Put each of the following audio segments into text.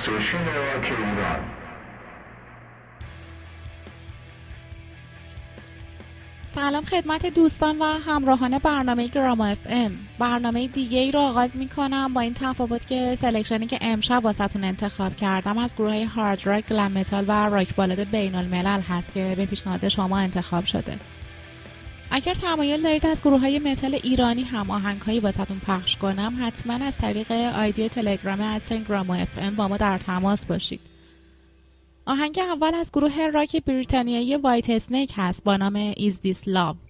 station rock ایران سلام خدمت دوستان و همراهان برنامه گراما FM. برنامه دیگه ای رو آغاز می کنم با این تفاوت که selection ی که امشب واسهتون انتخاب کردم از گروه hard rock، glam metal و rock ballad بین الملل هست که به پیشنهاد شما انتخاب شده. اگر تمایل دارید از گروه های متل ایرانی هم آهنگ هایی واسهتون پخش کنم حتما از طریق ID تلگرام at sign گراما FM با ما در تماس باشید. آهنگ اول از گروه راک بریتانیایی وایت اسنیک هست با نام Is This Love.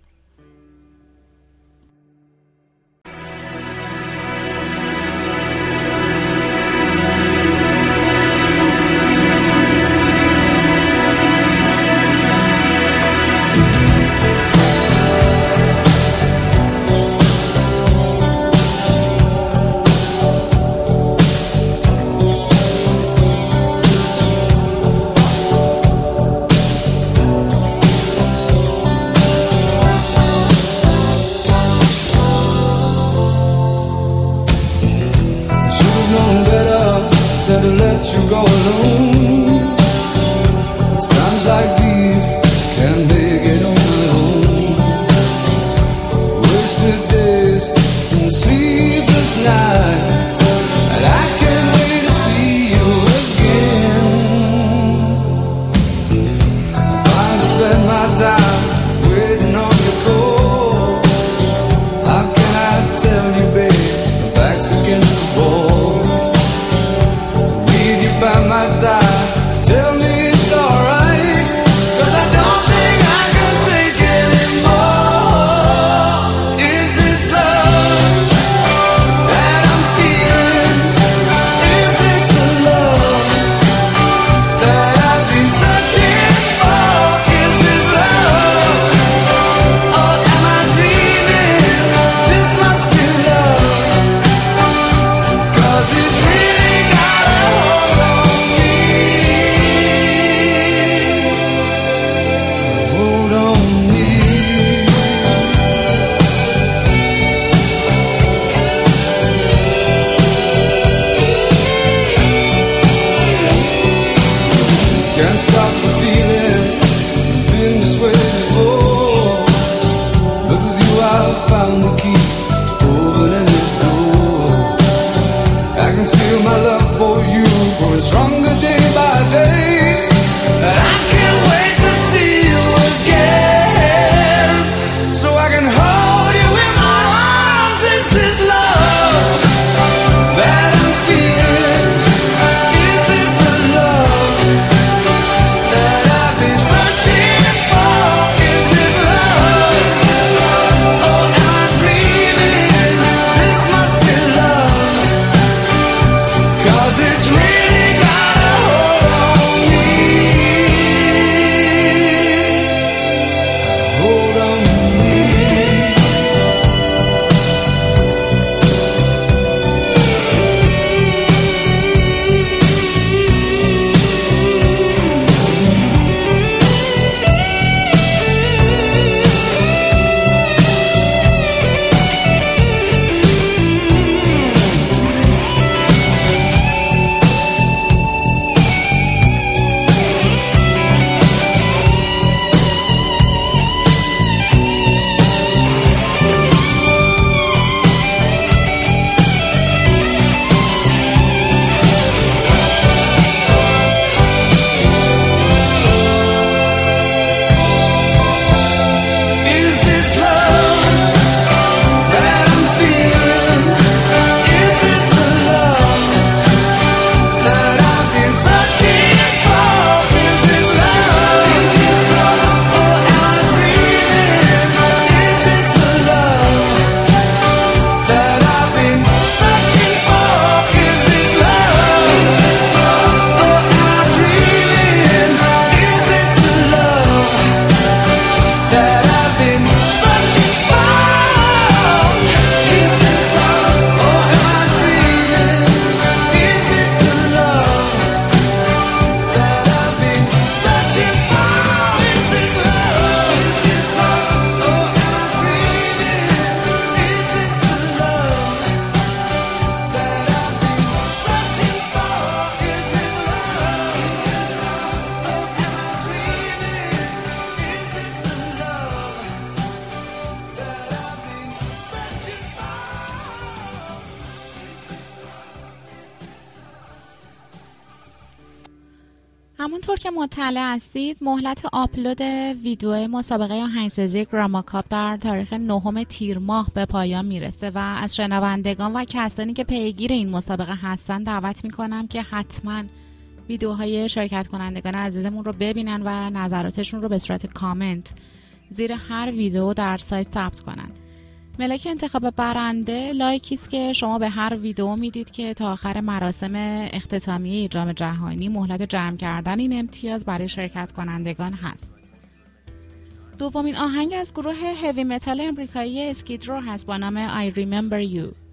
که مطلع هستید مهلت آپلود ویدیو مسابقه آهنگسازی گراما کاپ در تاریخ نهم تیر ماه به پایان می‌رسه و از شنوندگان و کسانی که پیگیر این مسابقه هستن دعوت می‌کنم که حتما ویدیوهای شرکت کنندگان عزیزمون رو ببینن و نظراتشون رو به صورت کامنت زیر هر ویدیو در سایت ثبت کنن. ملک انتخاب برنده لایکی است که شما به هر ویدیو می‌دید که تا آخر مراسم اختتامیه جام جهانی مهلت جمع کردن این امتیاز برای شرکت کنندگان هست. دومین آهنگ از گروه هوی متال امریکایی اسکیدرو هست با نام I Remember You.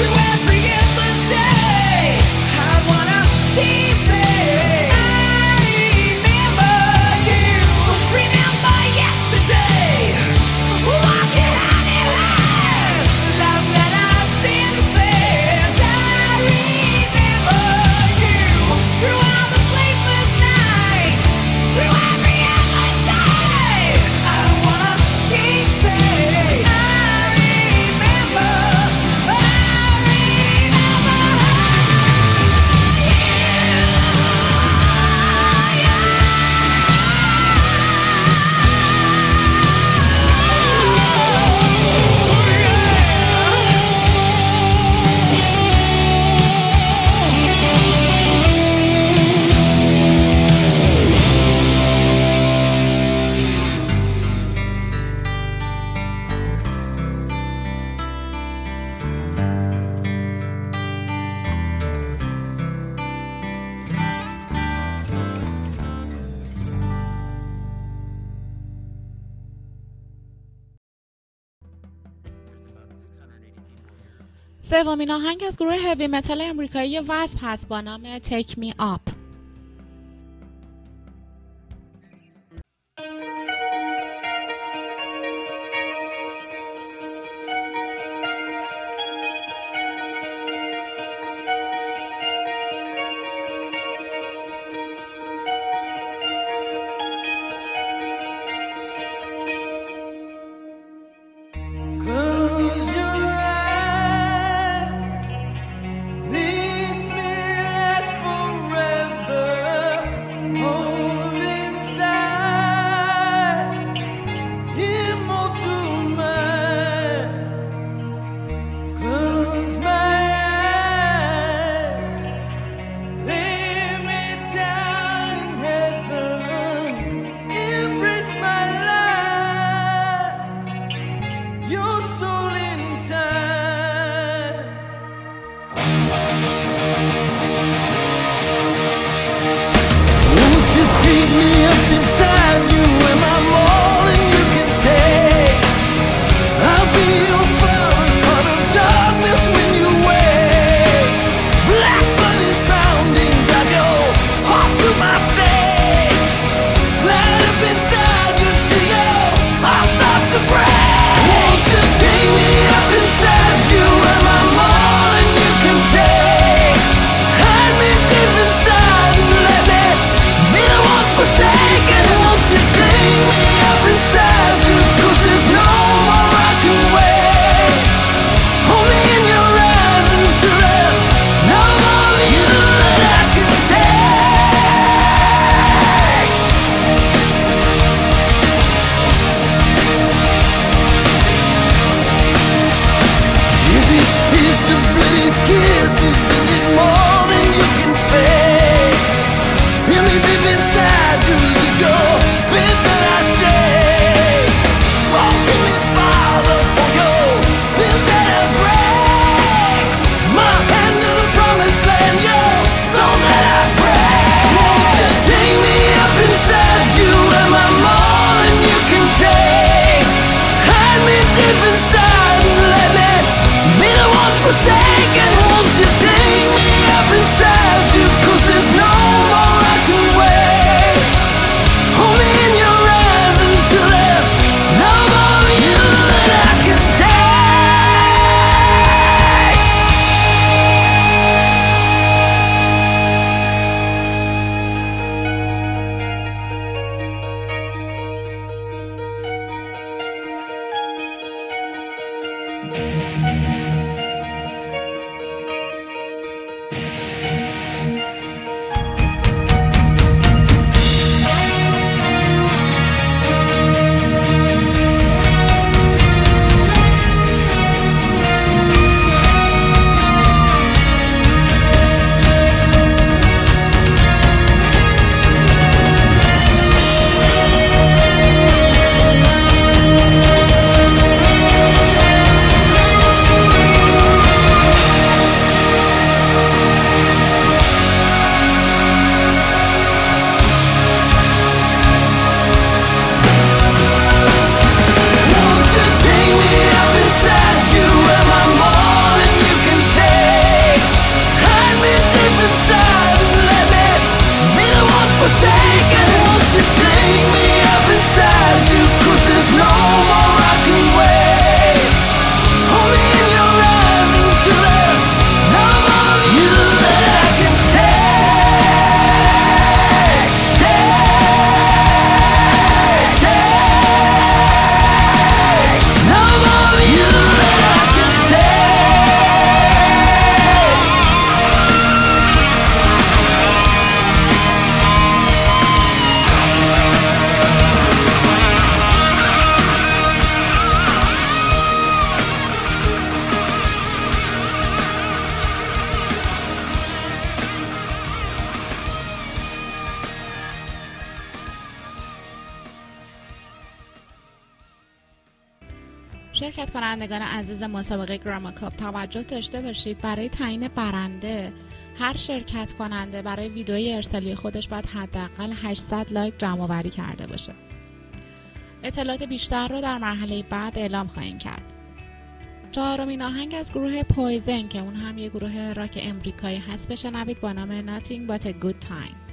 through every سومین آهنگ از گروه هوی متال امریکایی واسپ هست با نام تیک می آپ مسابقه گراما کاپ توجه داشته باشید. برای تعیین برنده هر شرکت کننده برای ویدئوی ارسالی خودش باید حداقل 800 like جمع آوری کرده باشه. اطلاعات بیشتر رو در مرحله بعد اعلام خواهیم کرد. چهارمین آهنگ از گروه Poison که اون هم یه گروه راک امریکایی هست. بشنوید با نام Nothing But a Good Time.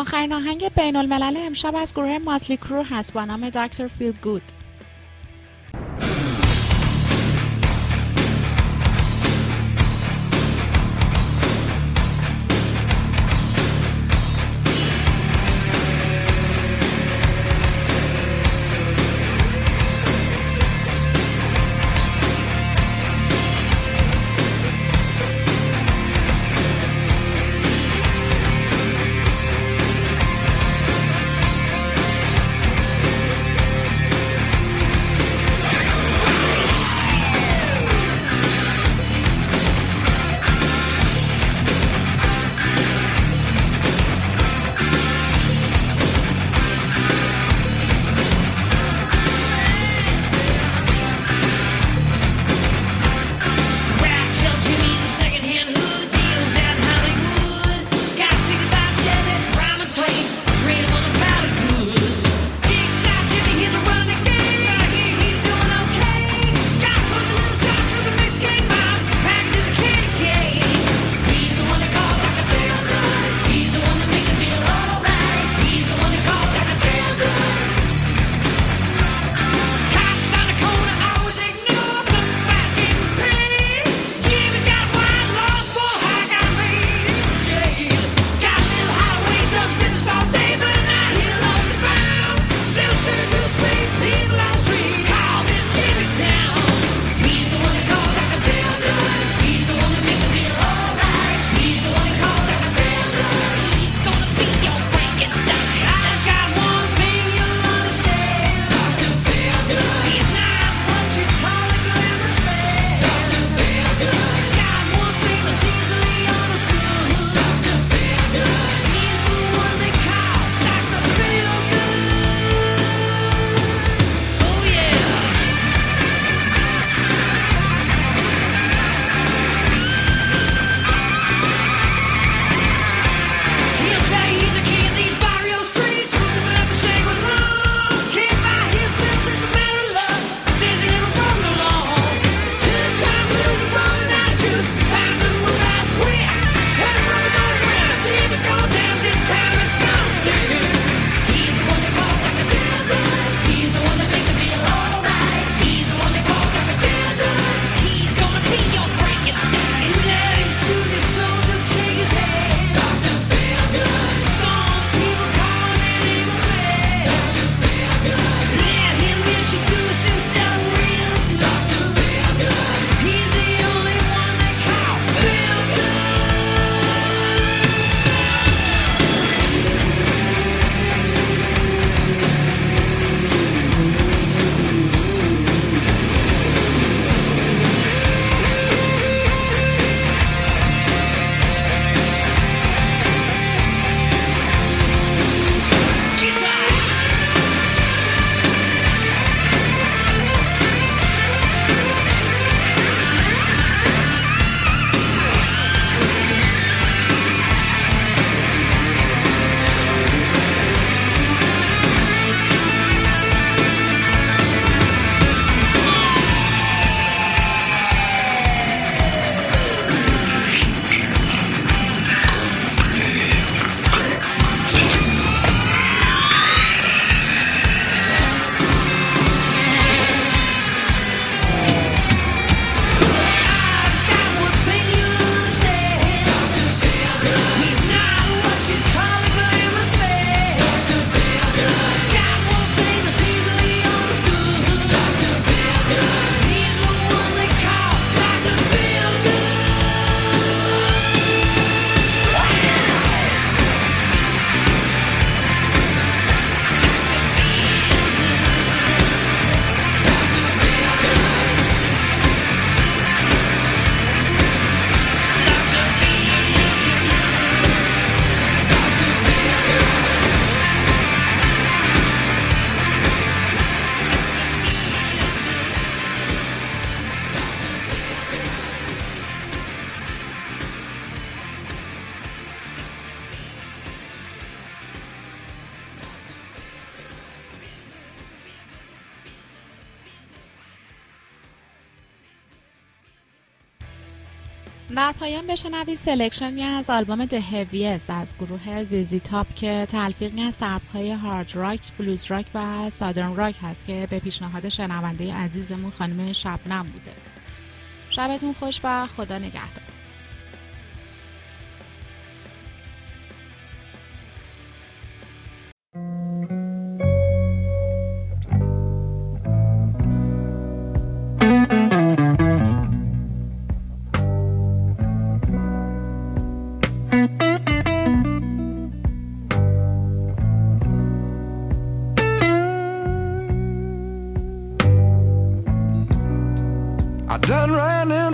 آخرین آهنگ بین الملل امشب از گروه ماتلی کرو هست. با نام دکتر فیل گود پایان بشنوید selection ی از آلبوم ده هویست از گروه ZZ Top که تلفیقی از سبکهای hard rock، blues rock و southern rock هست که به پیشنهاد شنونده عزیزمون خانم شبنم بوده. شبتون خوش و خدا نگهدار.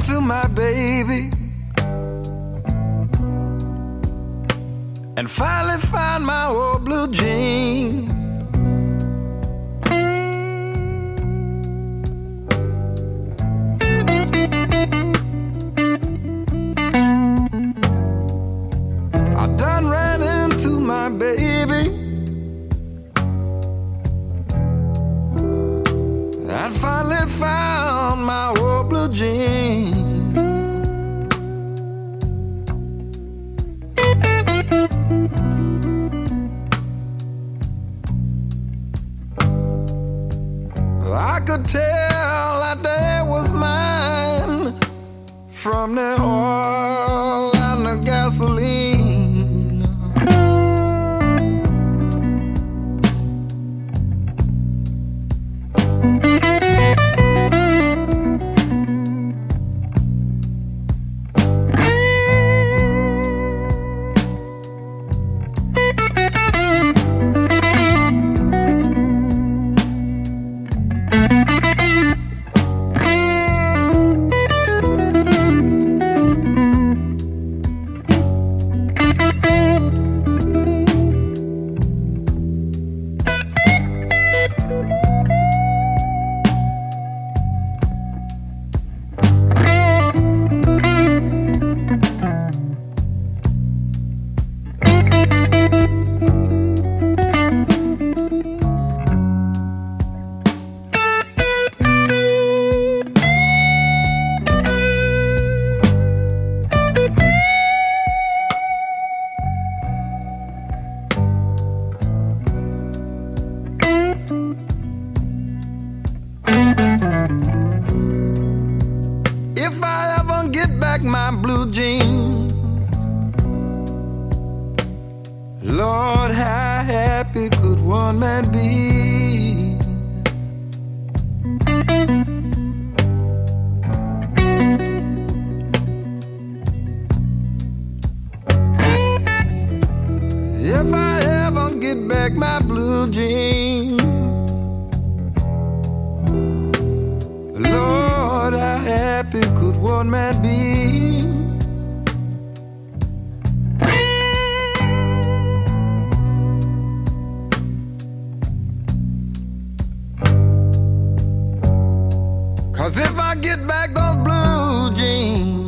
to my baby and finally find my own. Cause if I get back those blue jeans